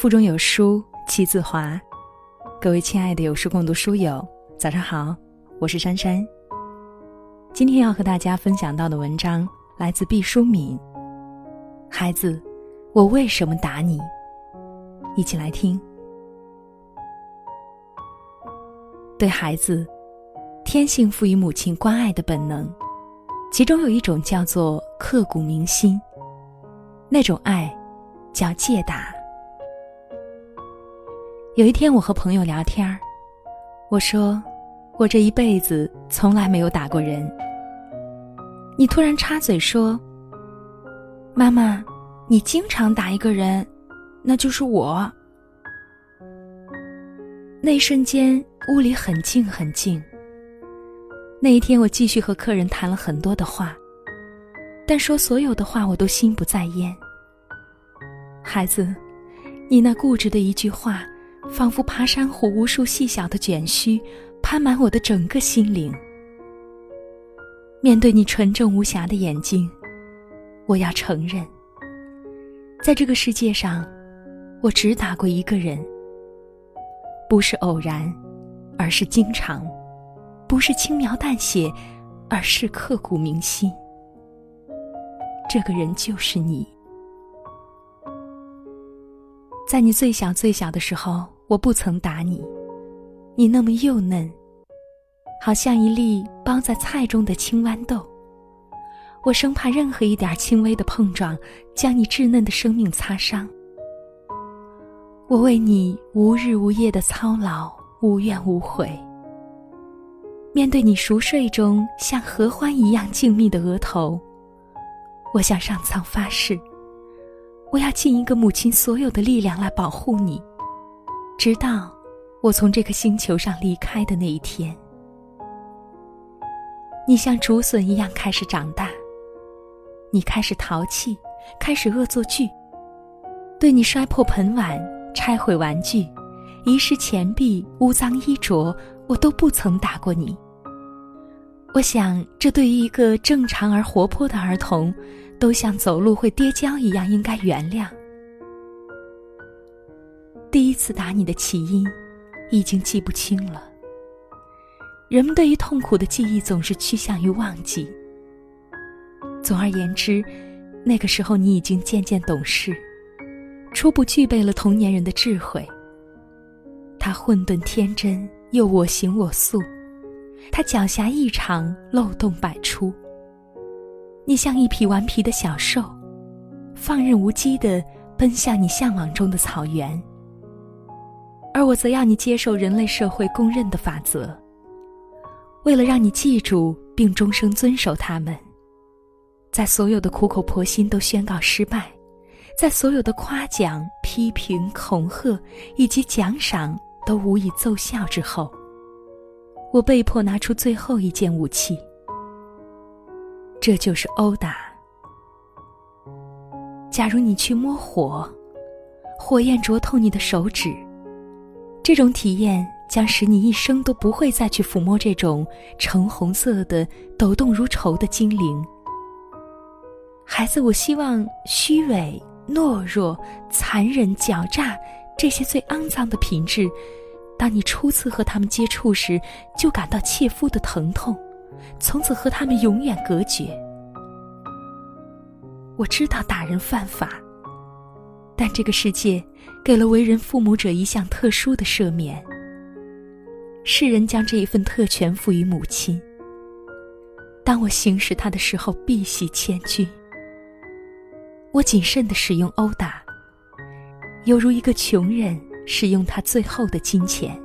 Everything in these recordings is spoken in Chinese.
腹中有书气自华。各位亲爱的有书共读书友，早上好，我是珊珊。今天要和大家分享到的文章来自毕淑敏。孩子，我为什么打你？一起来听。对孩子，天性赋予母亲关爱的本能，其中有一种叫做刻骨铭心。那种爱，叫戒打。有一天，我和朋友聊天儿，我说：“我这一辈子从来没有打过人。”你突然插嘴说：“妈妈，你经常打一个人，那就是我。”那一瞬间，屋里很静很静。那一天，我继续和客人谈了很多的话。但说所有的话，我都心不在焉。孩子，你那固执的一句话，仿佛爬山虎无数细小的卷须，攀满我的整个心灵。面对你纯正无瑕的眼睛，我要承认，在这个世界上，我只打过一个人。不是偶然，而是经常；不是轻描淡写，而是刻骨铭心。这个人就是你。在你最小最小的时候，我不曾打你，你那么幼嫩，好像一粒包在菜中的青豌豆。我生怕任何一点轻微的碰撞，将你稚嫩的生命擦伤。我为你无日无夜的操劳，无怨无悔。面对你熟睡中像合欢一样静谧的额头。我向上苍发誓，我要尽一个母亲所有的力量来保护你，直到我从这个星球上离开的那一天。你像竹笋一样开始长大，你开始淘气，开始恶作剧。对你摔破盆碗、拆毁玩具、遗失钱币、污脏衣着，我都不曾打过你。我想，这对于一个正常而活泼的儿童，都像走路会跌跤一样，应该原谅。第一次打你的起因，已经记不清了。人们对于痛苦的记忆总是趋向于忘记。总而言之，那个时候你已经渐渐懂事，初步具备了童年人的智慧。他混沌天真，又我行我素。他狡黠异常，漏洞百出。你像一匹顽皮的小兽，放任无羁地奔向你向往中的草原。而我则要你接受人类社会公认的法则。为了让你记住并终生遵守它们，在所有的苦口婆心都宣告失败，在所有的夸奖、批评、恐吓以及奖赏都无以奏效之后。我被迫拿出最后一件武器，这就是殴打。假如你去摸火，火焰灼痛你的手指，这种体验将使你一生都不会再去抚摸这种橙红色的、抖动如绸的精灵。孩子，我希望虚伪、懦弱、残忍、狡诈这些最肮脏的品质。当你初次和他们接触时，就感到切肤的疼痛，从此和他们永远隔绝。我知道打人犯法，但这个世界给了为人父母者一项特殊的赦免。世人将这一份特权赋予母亲。当我行使它的时候，必系千钧。我谨慎的使用殴打，犹如一个穷人。使用他最后的金钱。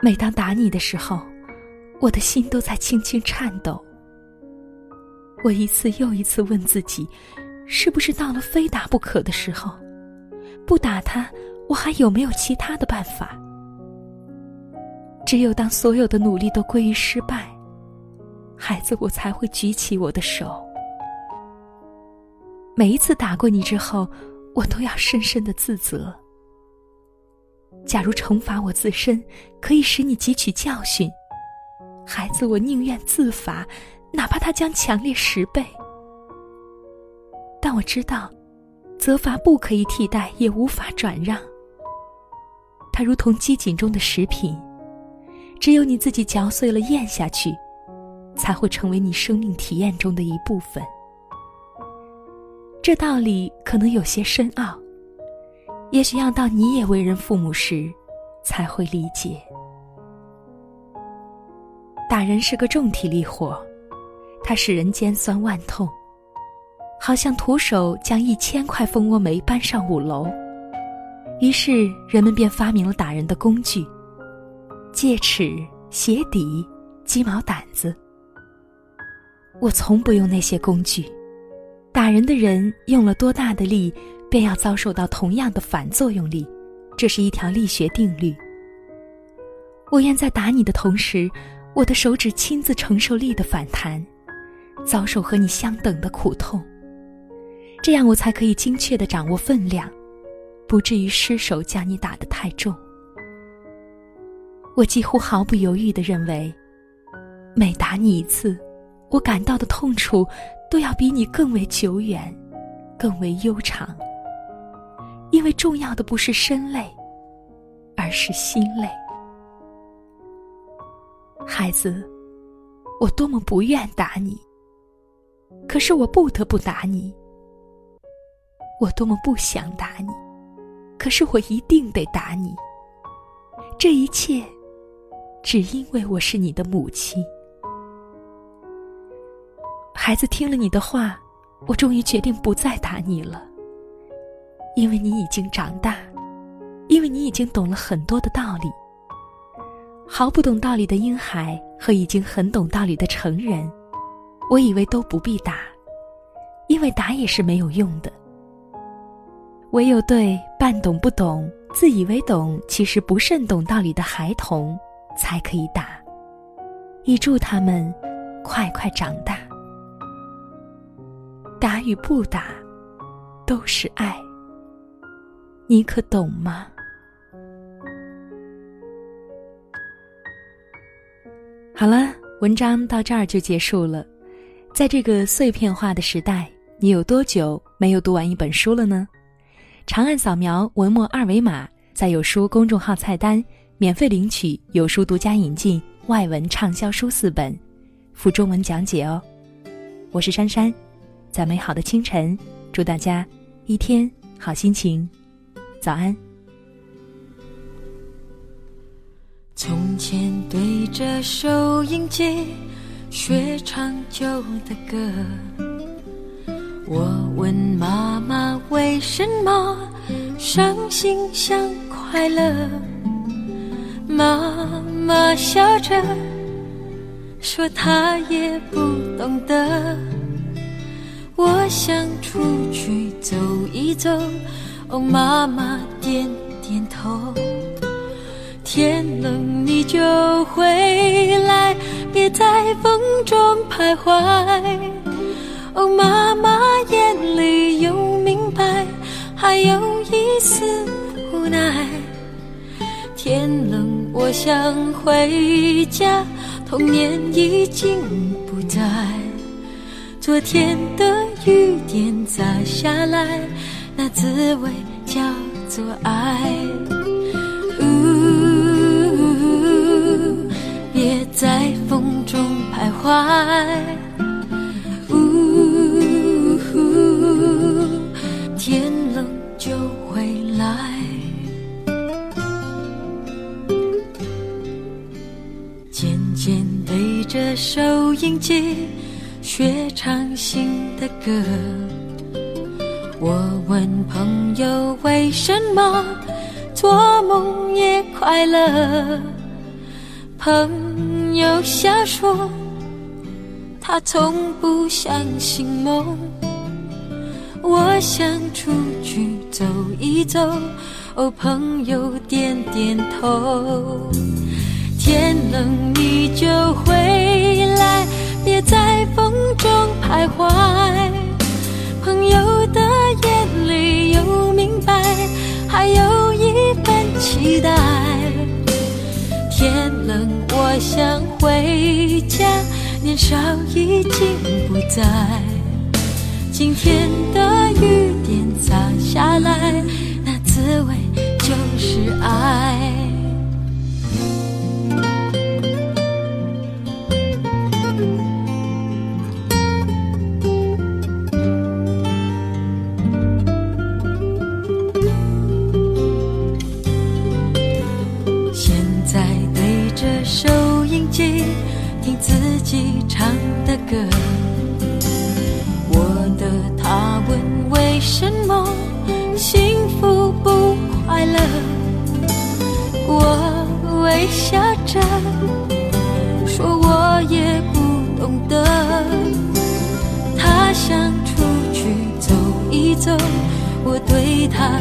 每当打你的时候，我的心都在轻轻颤抖。我一次又一次问自己，是不是到了非打不可的时候？不打他，我还有没有其他的办法？只有当所有的努力都归于失败，孩子，我才会举起我的手。每一次打过你之后。我都要深深的自责。假如惩罚我自身可以使你汲取教训，孩子，我宁愿自罚，哪怕他将强烈十倍。但我知道，责罚不可以替代，也无法转让。它如同机井中的食品，只有你自己嚼碎了咽下去，才会成为你生命体验中的一部分。这道理可能有些深奥，也许要到你也为人父母时，才会理解。打人是个重体力活，它使人尖酸万痛。好像徒手将一千块蜂窝煤搬上五楼。于是人们便发明了打人的工具：戒尺、鞋底、鸡毛掸子。我从不用那些工具。打人的人用了多大的力，便要遭受到同样的反作用力，这是一条力学定律。我愿在打你的同时，我的手指亲自承受力的反弹，遭受和你相等的苦痛。这样我才可以精确的掌握分量，不至于失手将你打得太重。我几乎毫不犹豫的认为，每打你一次，我感到的痛楚都要比你更为久远，更为悠长。因为重要的不是身累，而是心累。孩子，我多么不愿打你，可是我不得不打你。我多么不想打你，可是我一定得打你。这一切，只因为我是你的母亲。孩子听了你的话，我终于决定不再打你了。因为你已经长大，因为你已经懂了很多的道理。毫不懂道理的婴孩和已经很懂道理的成人，我以为都不必打，因为打也是没有用的。唯有对半懂不懂、自以为懂其实不甚懂道理的孩童，才可以打，以助他们快快长大。打与不打，都是爱。你可懂吗？好了，文章到这儿就结束了。在这个碎片化的时代，你有多久没有读完一本书了呢？长按扫描文末二维码，在有书公众号菜单免费领取有书独家引进外文畅销书四本，附中文讲解哦。我是珊珊，在美好的清晨，祝大家一天好心情，早安。从前对着收音机学唱旧的歌。我问妈妈为什么伤心像快乐，妈妈笑着说她也不懂得。我想出去走一走，哦，妈妈点点头。天冷你就回来，别在风中徘徊。哦，妈妈眼里有明白，还有一丝无奈。天冷，我想回家，童年已经不在。昨天的雨点洒下来，那滋味叫做爱。学唱新的歌，我问朋友为什么做梦也快乐，朋友笑说他从不相信梦。我想出去走一走，哦，朋友点点头。天冷你就回来，在风中徘徊朋友的眼里有明白还有一份期待。天冷我想回家年少已经不在今天的雨点洒下来那滋味就是爱。我微笑着说我也不懂得他想出去走一走我对他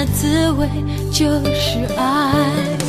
那滋味就是爱。